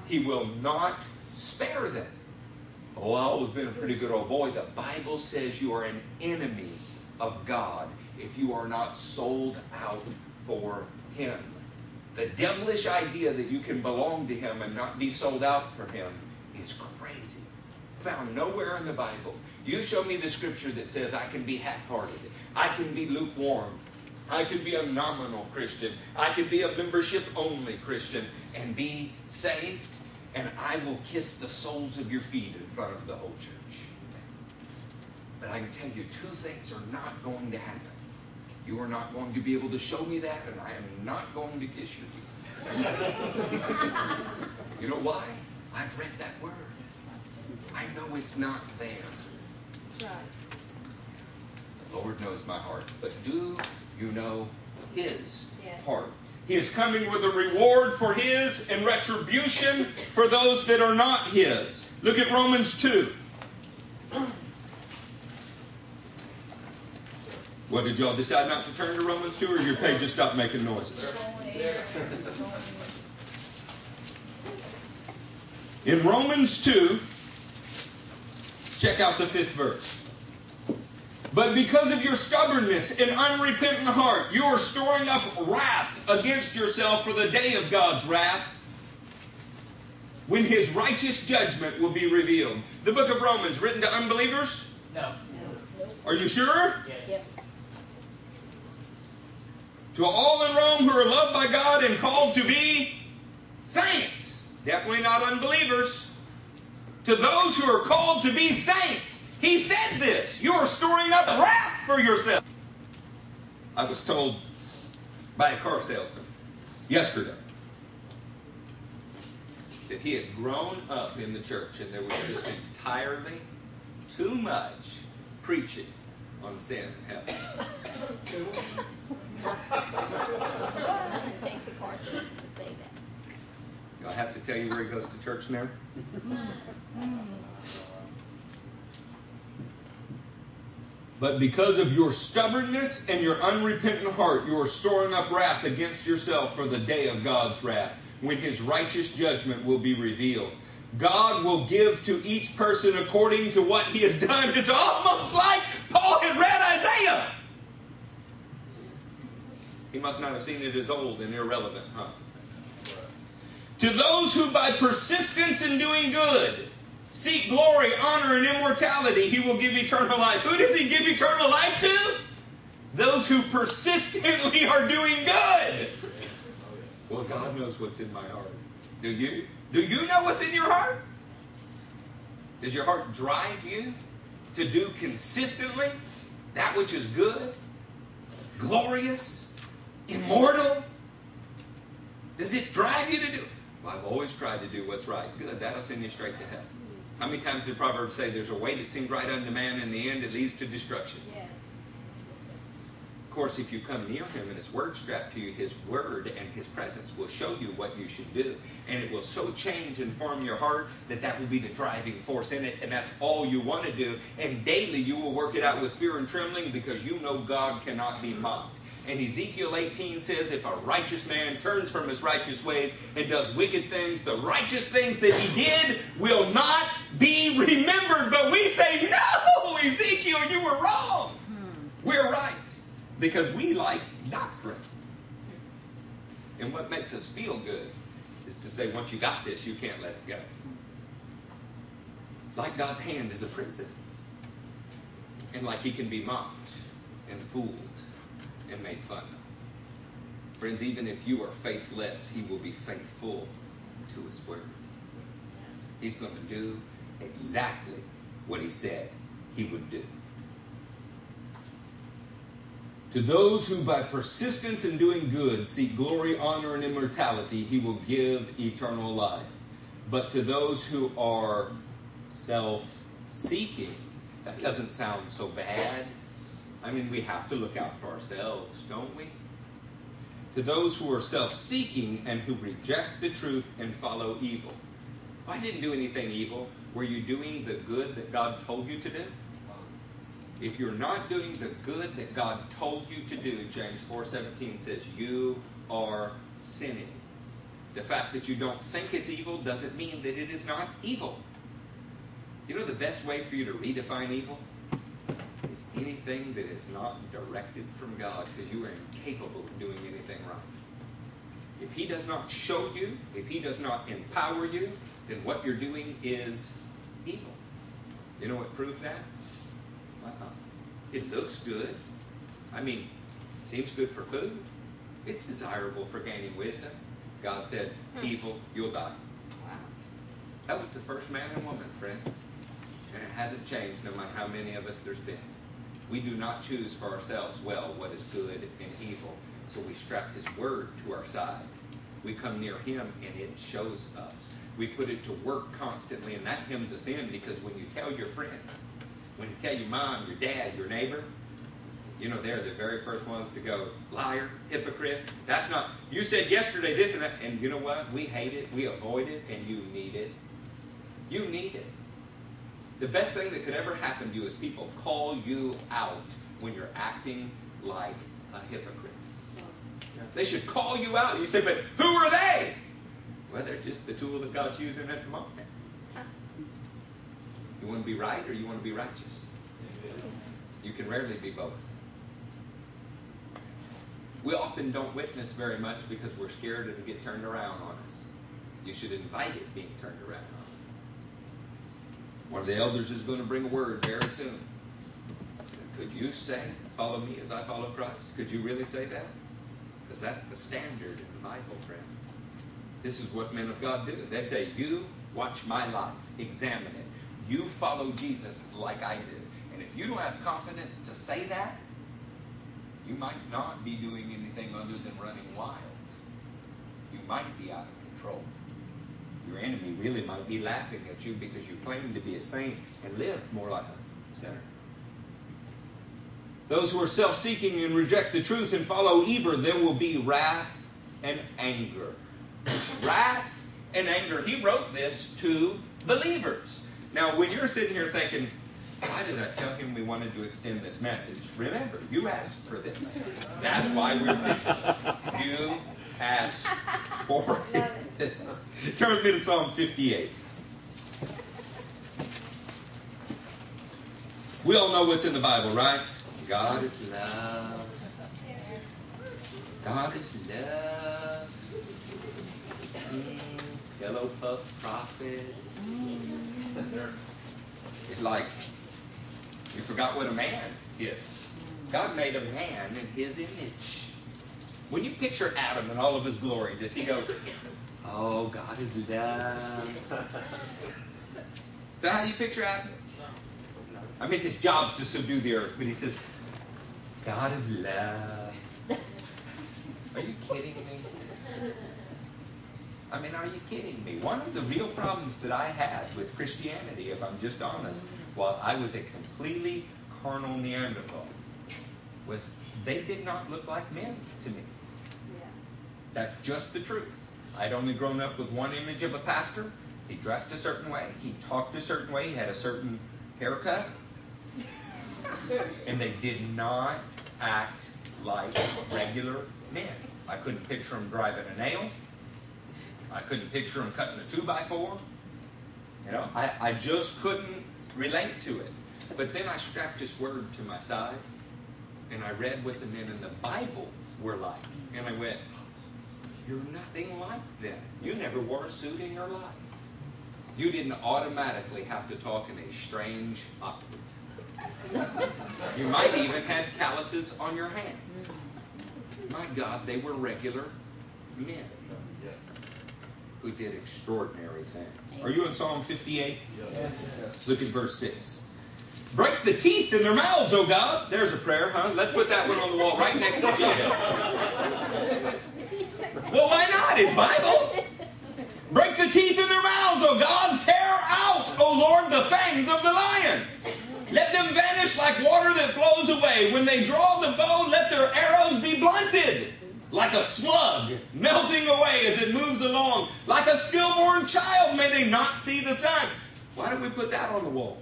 He will not spare them. Oh, I've always been a pretty good old boy. The Bible says you are an enemy of God if you are not sold out for Him. The devilish idea that you can belong to Him and not be sold out for Him is crazy. Found nowhere in the Bible. You show me the scripture that says I can be half hearted, I can be lukewarm, I can be a nominal Christian, I can be a membership only Christian and be saved, and I will kiss the soles of your feet in front of the whole church. But I can tell you two things are not going to happen. You are not going to be able to show me that, and I am not going to kiss your feet. you know why? I've read that word. I know it's not there. That's right. The Lord knows my heart. But do you know His Yes. heart? He is coming with a reward for His and retribution for those that are not His. Look at Romans 2. What did y'all decide not to turn to Romans 2 or your pages stopped making noises? In Romans 2, check out the fifth verse. But because of your stubbornness and unrepentant heart, you are storing up wrath against yourself for the day of God's wrath, when his righteous judgment will be revealed. The book of Romans, written to unbelievers? No. Are you sure? Yes. To all in Rome who are loved by God and called to be saints. Definitely not unbelievers. To those who are called to be saints. He said this. You are storing up wrath for yourself. I was told by a car salesman yesterday that he had grown up in the church and there was just entirely too much preaching on sin and hell. Thank the caution to say that. Do I have to tell you where he goes to church now? Mm-hmm. But because of your stubbornness and your unrepentant heart, you are storing up wrath against yourself for the day of God's wrath, when his righteous judgment will be revealed. God will give to each person according to what he has done. It's almost like Paul had read Isaiah. He must not have seen it as old and irrelevant, huh? To those who by persistence in doing good seek glory, honor, and immortality, he will give eternal life. Who does he give eternal life to? Those who persistently are doing good. Well, God knows what's in my heart. Do you? Do you know what's in your heart? Does your heart drive you to do consistently that which is good, glorious, immortal? Does it drive you to do? Well, I've always tried to do what's right. Good. That'll send you straight to hell. How many times did Proverbs say there's a way that seems right unto man, in the end it leads to destruction? Yes. Of course, if you come near him and his word strapped to you, his word and his presence will show you what you should do. And it will so change and form your heart that that will be the driving force in it. And that's all you want to do. And daily you will work it out with fear and trembling because you know God cannot be mocked. And Ezekiel 18 says, if a righteous man turns from his righteous ways and does wicked things, the righteous things that he did will not be remembered. But we say, no, Ezekiel, you were wrong. We're right because we like doctrine. And what makes us feel good is to say, once you got this, you can't let it go. Like God's hand is a prison. And like he can be mocked and fooled and made fun of. Friends, even if you are faithless, he will be faithful to his word. He's going to do exactly what he said he would do. To those who by persistence in doing good seek glory, honor, and immortality, he will give eternal life. But to those who are self seeking, that doesn't sound so bad. I mean, we have to look out for ourselves, don't we? To those who are self seeking and who reject the truth and follow evil. I didn't do anything evil. Were you doing the good that God told you to do? If you're not doing the good that God told you to do, James 4:17 says you are sinning. The fact that you don't think it's evil doesn't mean that it is not evil. You know the best way for you to redefine evil is anything that is not directed from God because you are incapable of doing anything right. If he does not show you, if he does not empower you, then what you're doing is evil. You know what proves that? Uh-uh. It looks good. I mean, seems good for food. It's desirable for gaining wisdom. God said, Hmm. evil, you'll die. Wow. That was the first man and woman, friends. And it hasn't changed no matter how many of us there's been. We do not choose for ourselves well what is good and evil. So we strap his word to our side. We come near him and it shows us. We put it to work constantly and that hems us in because when you tell your friend, when you tell your mom, your dad, your neighbor, you know, they're the very first ones to go, liar, hypocrite. That's not, you said yesterday this and that. And you know what? We hate it, we avoid it, and you need it. You need it. The best thing that could ever happen to you is people call you out when you're acting like a hypocrite. They should call you out. You say, but who are they? Well, they're just the tool that God's using at the moment. Ah. You want to be right or you want to be righteous? You can rarely be both. We often don't witness very much because we're scared it'll get turned around on us. You should invite it being turned around on. One of the elders is going to bring a word very soon. Could you say, follow me as I follow Christ? Could you really say that? Because that's the standard in the Bible, friends. This is what men of God do. They say, You watch my life, examine it. You follow Jesus like I did. And if you don't have confidence to say that, you might not be doing anything other than running wild. You might be out of control. Your enemy really might be laughing at you because you claim to be a saint and live more like a sinner. Those who are self seeking and reject the truth and follow evil, there will be wrath and anger. wrath and anger. He wrote this to believers. Now, when you're sitting here thinking, why did I tell him we wanted to extend this message? Remember, you asked for this. That's why we're preaching. You asked for this. Turn with me to Psalm 58. We all know what's in the Bible, right? God is love. God is love. Yellow puff prophets. It's like you forgot what a man is. God made a man in his image. When you picture Adam in all of his glory, does he go, Oh, God is love? Is that how you picture Adam? I mean, his job's to subdue the earth, but he says, God is love. Are you kidding me? I mean, are you kidding me? One of the real problems that I had with Christianity, if I'm just honest, while I was a completely carnal Neanderthal, was they did not look like men to me. That's just the truth. I'd only grown up with one image of a pastor. He dressed a certain way, he talked a certain way, he had a certain haircut. And they did not act like regular men. I couldn't picture them driving a nail. I couldn't picture them cutting a two by four. You know, I, I just couldn't relate to it. But then I strapped this word to my side and I read what the men in the Bible were like. And I went, You're nothing like them. You never wore a suit in your life. You didn't automatically have to talk in a strange octave. You might even had calluses on your hands. My God, they were regular men who did extraordinary things. Are you in Psalm 58? Look at verse 6. Break the teeth in their mouths, O God. There's a prayer, huh? Let's put that one on the wall right next to Jesus. Well, why not? It's Bible. Break the teeth in their mouths, O God. Tear out, O Lord, the fangs of the lions. Let them vanish like water that flows away. When they draw the bow, let their arrows be blunted. Like a slug melting away as it moves along. Like a stillborn child, may they not see the sun. Why did we put that on the wall?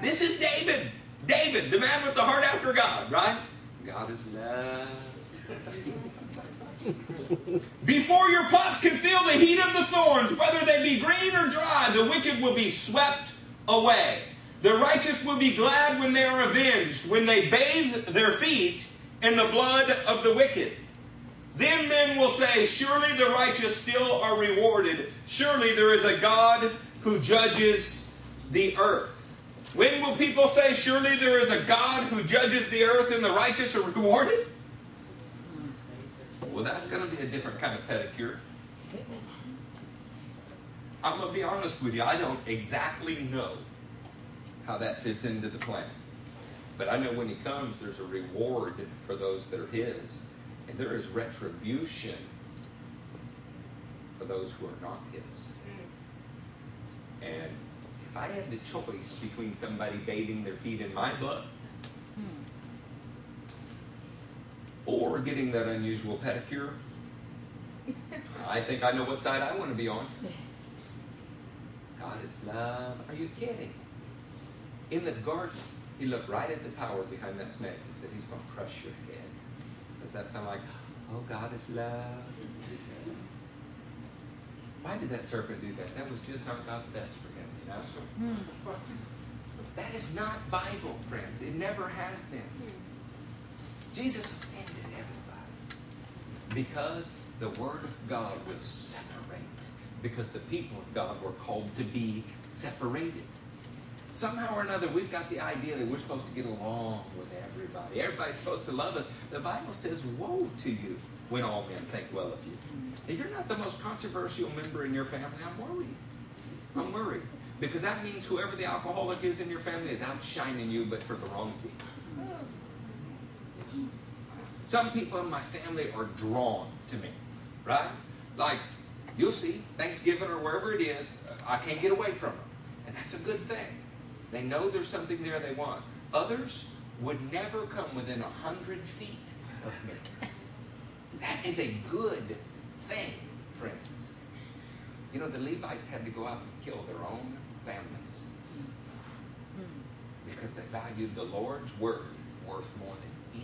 This is David. David, the man with the heart after God, right? God is love. Before your pots can feel the heat of the thorns, whether they be green or dry, the wicked will be swept away. The righteous will be glad when they are avenged, when they bathe their feet in the blood of the wicked. Then men will say, Surely the righteous still are rewarded. Surely there is a God who judges the earth. When will people say, Surely there is a God who judges the earth and the righteous are rewarded? Well, that's going to be a different kind of pedicure. I'm going to be honest with you, I don't exactly know how that fits into the plan. But I know when he comes, there's a reward for those that are his, and there is retribution for those who are not his. And if I had the choice between somebody bathing their feet in my blood or getting that unusual pedicure, I think I know what side I want to be on. God is love. Are you kidding? In the garden, he looked right at the power behind that snake and said, He's going to crush your head. Does that sound like, oh, God is love? Why did that serpent do that? That was just not God's best for him, you know? Hmm. That is not Bible, friends. It never has been. Jesus offended everybody because the Word of God will separate. Because the people of God were called to be separated. Somehow or another, we've got the idea that we're supposed to get along with everybody. Everybody's supposed to love us. The Bible says, Woe to you when all men think well of you. Mm-hmm. If you're not the most controversial member in your family, I'm worried. I'm worried. Because that means whoever the alcoholic is in your family is outshining you, but for the wrong team. Some people in my family are drawn to me, right? Like, You'll see, Thanksgiving or wherever it is, I can't get away from them. And that's a good thing. They know there's something there they want. Others would never come within a hundred feet of me. That is a good thing, friends. You know, the Levites had to go out and kill their own families because they valued the Lord's word worth more than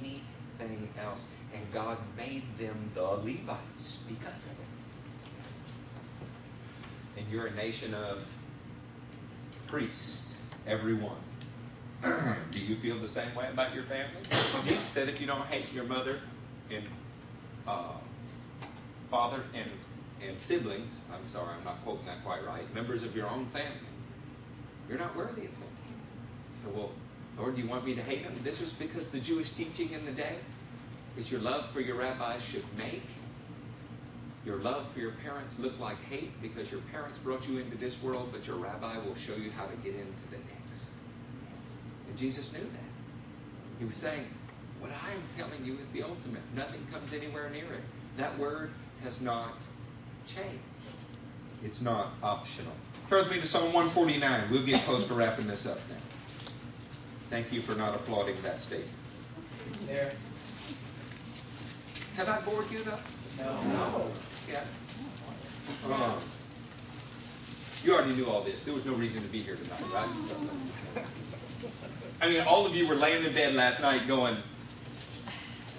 anything else. And God made them the Levites because of it. And you're a nation of priests, everyone. Do you feel the same way about your families? Jesus said if you don't hate your mother and uh, father and, and siblings, I'm sorry, I'm not quoting that quite right, members of your own family, you're not worthy of him. So, well, Lord, do you want me to hate them? This was because the Jewish teaching in the day is your love for your rabbis should make your love for your parents look like hate because your parents brought you into this world, but your rabbi will show you how to get into the next. And Jesus knew that. He was saying, What I am telling you is the ultimate. Nothing comes anywhere near it. That word has not changed. It's not optional. Turn with me to Psalm 149. We'll get close to wrapping this up now. Thank you for not applauding that statement. There. Have I bored you though? No. Yeah. Um, you already knew all this. There was no reason to be here tonight, right? I mean, all of you were laying in bed last night going,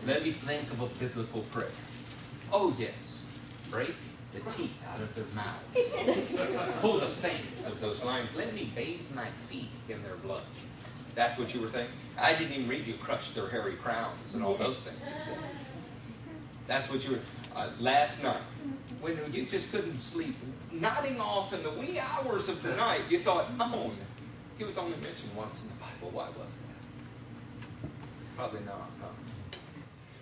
let me think of a biblical prayer. Oh, yes. Break the teeth out of their mouths. Pull the fangs of those lions. Let me bathe my feet in their blood. That's what you were thinking? I didn't even read you crush their hairy crowns and all those things. He said. That's what you were. Uh, last night, when you just couldn't sleep, nodding off in the wee hours of the night, you thought, oh, he was only mentioned once in the Bible. Why was that? Probably not, huh?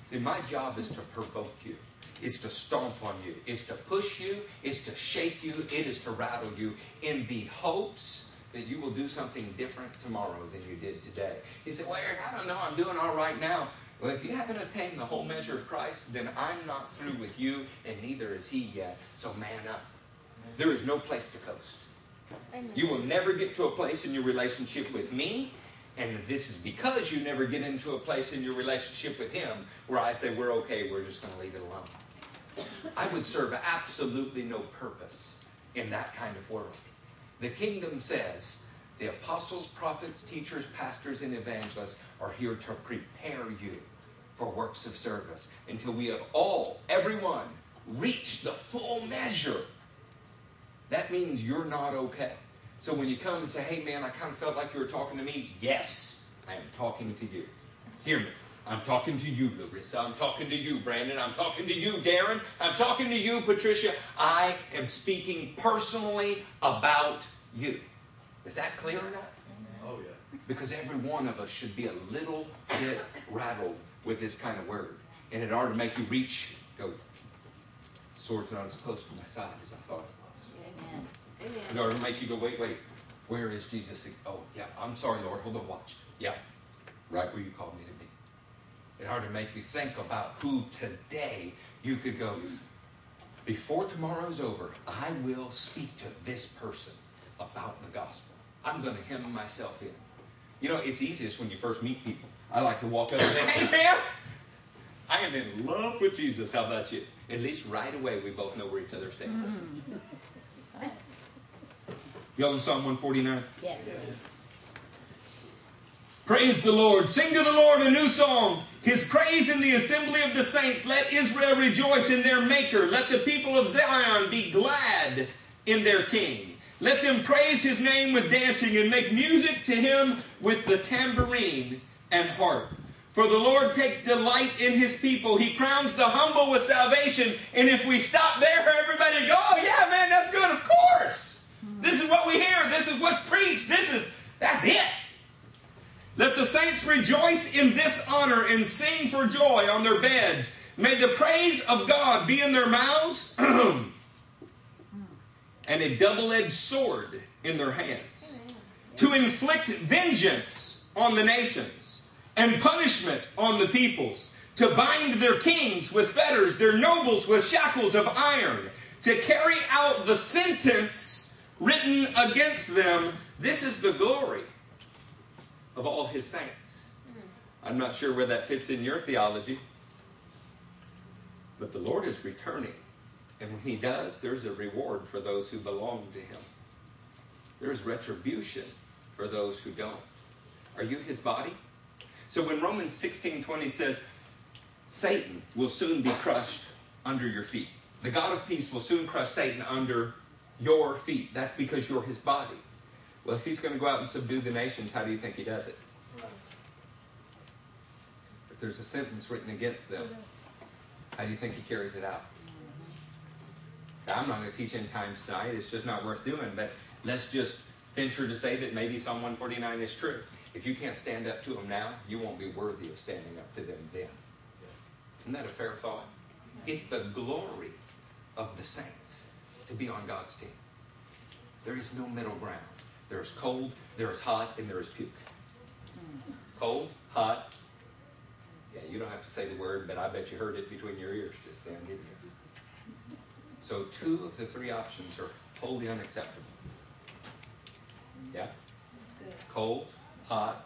See, my job is to provoke you. is to stomp on you. is to push you. is to shake you. It is to rattle you in the hopes that you will do something different tomorrow than you did today. You say, well, Eric, I don't know. I'm doing all right now. Well, if you haven't attained the whole measure of Christ, then I'm not through with you, and neither is He yet. So man up. There is no place to coast. Amen. You will never get to a place in your relationship with me, and this is because you never get into a place in your relationship with Him where I say, we're okay, we're just going to leave it alone. I would serve absolutely no purpose in that kind of world. The kingdom says the apostles, prophets, teachers, pastors, and evangelists are here to prepare you for works of service until we have all, everyone, reached the full measure. That means you're not okay. So when you come and say, hey man, I kind of felt like you were talking to me, yes, I am talking to you. Hear me. I'm talking to you, Larissa. I'm talking to you, Brandon. I'm talking to you, Darren. I'm talking to you, Patricia. I am speaking personally about you. Is that clear enough? Oh, yeah. Because every one of us should be a little bit rattled with this kind of word. And it ought to make you reach, go, sword's not as close to my side as I thought it was. Amen. It ought to make you go, wait, wait, where is Jesus? Oh, yeah, I'm sorry, Lord. Hold on, watch. Yeah, right where you called me to be. It ought to make you think about who today you could go, before tomorrow's over, I will speak to this person about the gospel. I'm going to hem myself in. You know, it's easiest when you first meet people. I like to walk up and say, hey, man, I am in love with Jesus. How about you? At least right away, we both know where each other stand. Mm-hmm. Y'all in Psalm 149? Yes. Praise the Lord. Sing to the Lord a new song. His praise in the assembly of the saints. Let Israel rejoice in their Maker. Let the people of Zion be glad in their King. Let them praise his name with dancing and make music to him with the tambourine and harp. For the Lord takes delight in his people. He crowns the humble with salvation. And if we stop there, everybody go, oh yeah, man, that's good. Of course. This is what we hear. This is what's preached. This is, that's it. Let the saints rejoice in this honor and sing for joy on their beds. May the praise of God be in their mouths and a double edged sword in their hands to inflict vengeance on the nations and punishment on the peoples, to bind their kings with fetters, their nobles with shackles of iron, to carry out the sentence written against them. This is the glory of all his saints. Mm-hmm. I'm not sure where that fits in your theology, but the Lord is returning. And when he does, there's a reward for those who belong to him. There's retribution for those who don't. Are you his body? So when Romans 16:20 says, Satan will soon be crushed under your feet. The God of peace will soon crush Satan under your feet. That's because you're his body. Well, if he's going to go out and subdue the nations, how do you think he does it? If there's a sentence written against them, how do you think he carries it out? I'm not going to teach end times tonight. It's just not worth doing. But let's just venture to say that maybe Psalm 149 is true. If you can't stand up to them now, you won't be worthy of standing up to them then. Isn't that a fair thought? It's the glory of the saints to be on God's team. There is no middle ground. There is cold, there is hot, and there is puke. Cold, hot. Yeah, you don't have to say the word, but I bet you heard it between your ears just then, didn't you? So two of the three options are wholly unacceptable. Yeah? Cold, hot.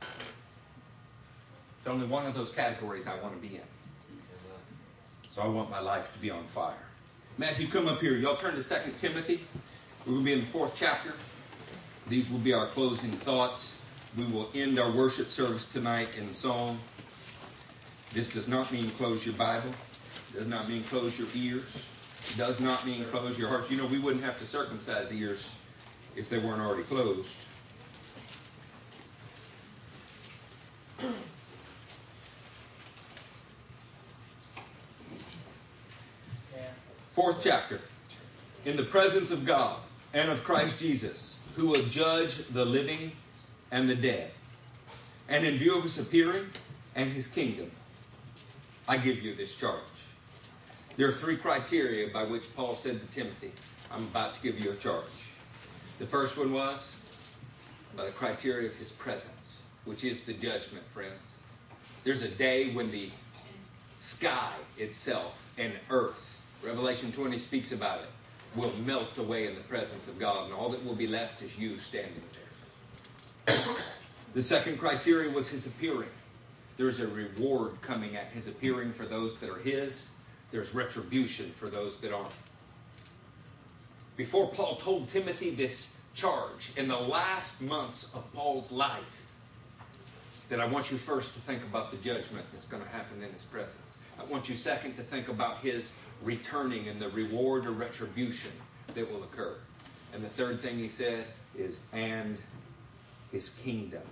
There's only one of those categories I want to be in. So I want my life to be on fire. Matthew, come up here. Y'all turn to 2 Timothy. Going to be in the fourth chapter. These will be our closing thoughts. We will end our worship service tonight in song. This does not mean close your Bible. Does not mean close your ears. Does not mean close your hearts. You know, we wouldn't have to circumcise ears if they weren't already closed. Fourth chapter. In the presence of God and of Christ Jesus, who will judge the living and the dead. And in view of his appearing and his kingdom, I give you this charge. There are three criteria by which Paul said to Timothy, I'm about to give you a charge. The first one was by the criteria of his presence, which is the judgment, friends. There's a day when the sky itself and earth, Revelation 20 speaks about it, will melt away in the presence of God, and all that will be left is you standing there. the second criteria was his appearing. There's a reward coming at his appearing for those that are his, there's retribution for those that aren't. Before Paul told Timothy this charge, in the last months of Paul's life, he said, I want you first to think about the judgment that's going to happen in his presence. I want you second to think about his returning and the reward or retribution that will occur. And the third thing he said is, and his kingdom.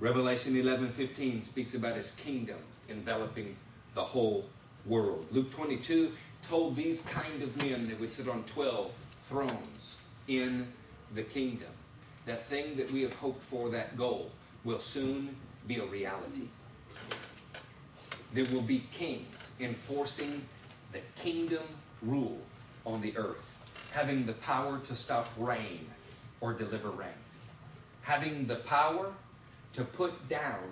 Revelation 11:15 speaks about his kingdom enveloping the whole world. Luke 22 told these kind of men that would sit on 12 thrones in the kingdom. That thing that we have hoped for, that goal, will soon be a reality. There will be kings enforcing the kingdom rule on the earth, having the power to stop rain or deliver rain, having the power to put down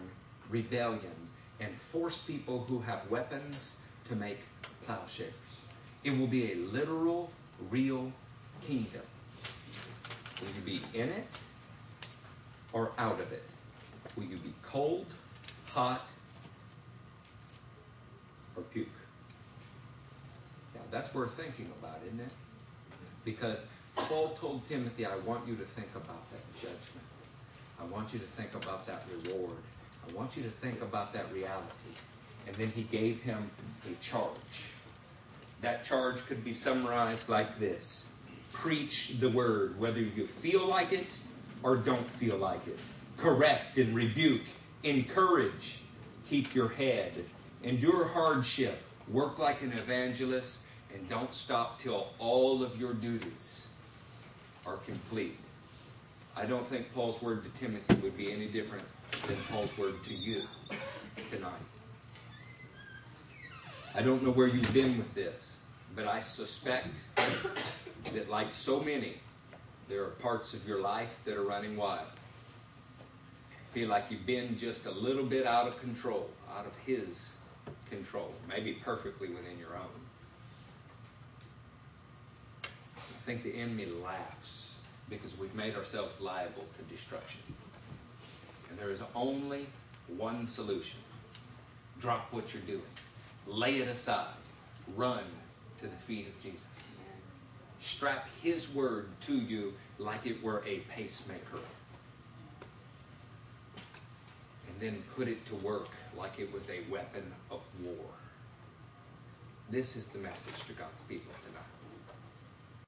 rebellion and force people who have weapons to make plowshares. It will be a literal, real kingdom. Will you be in it or out of it? Will you be cold, hot, or puke? Now, that's worth thinking about, isn't it? Because Paul told Timothy, I want you to think about that judgment. I want you to think about that reward. I want you to think about that reality. And then he gave him a charge. That charge could be summarized like this Preach the word, whether you feel like it or don't feel like it. Correct and rebuke, encourage, keep your head, endure hardship, work like an evangelist, and don't stop till all of your duties are complete. I don't think Paul's word to Timothy would be any different than Paul's word to you tonight. I don't know where you've been with this, but I suspect that, like so many, there are parts of your life that are running wild. Feel like you've been just a little bit out of control, out of His control, maybe perfectly within your own. I think the enemy laughs because we've made ourselves liable to destruction. And there is only one solution drop what you're doing, lay it aside, run to the feet of Jesus. Strap his word to you like it were a pacemaker. And then put it to work like it was a weapon of war. This is the message to God's people.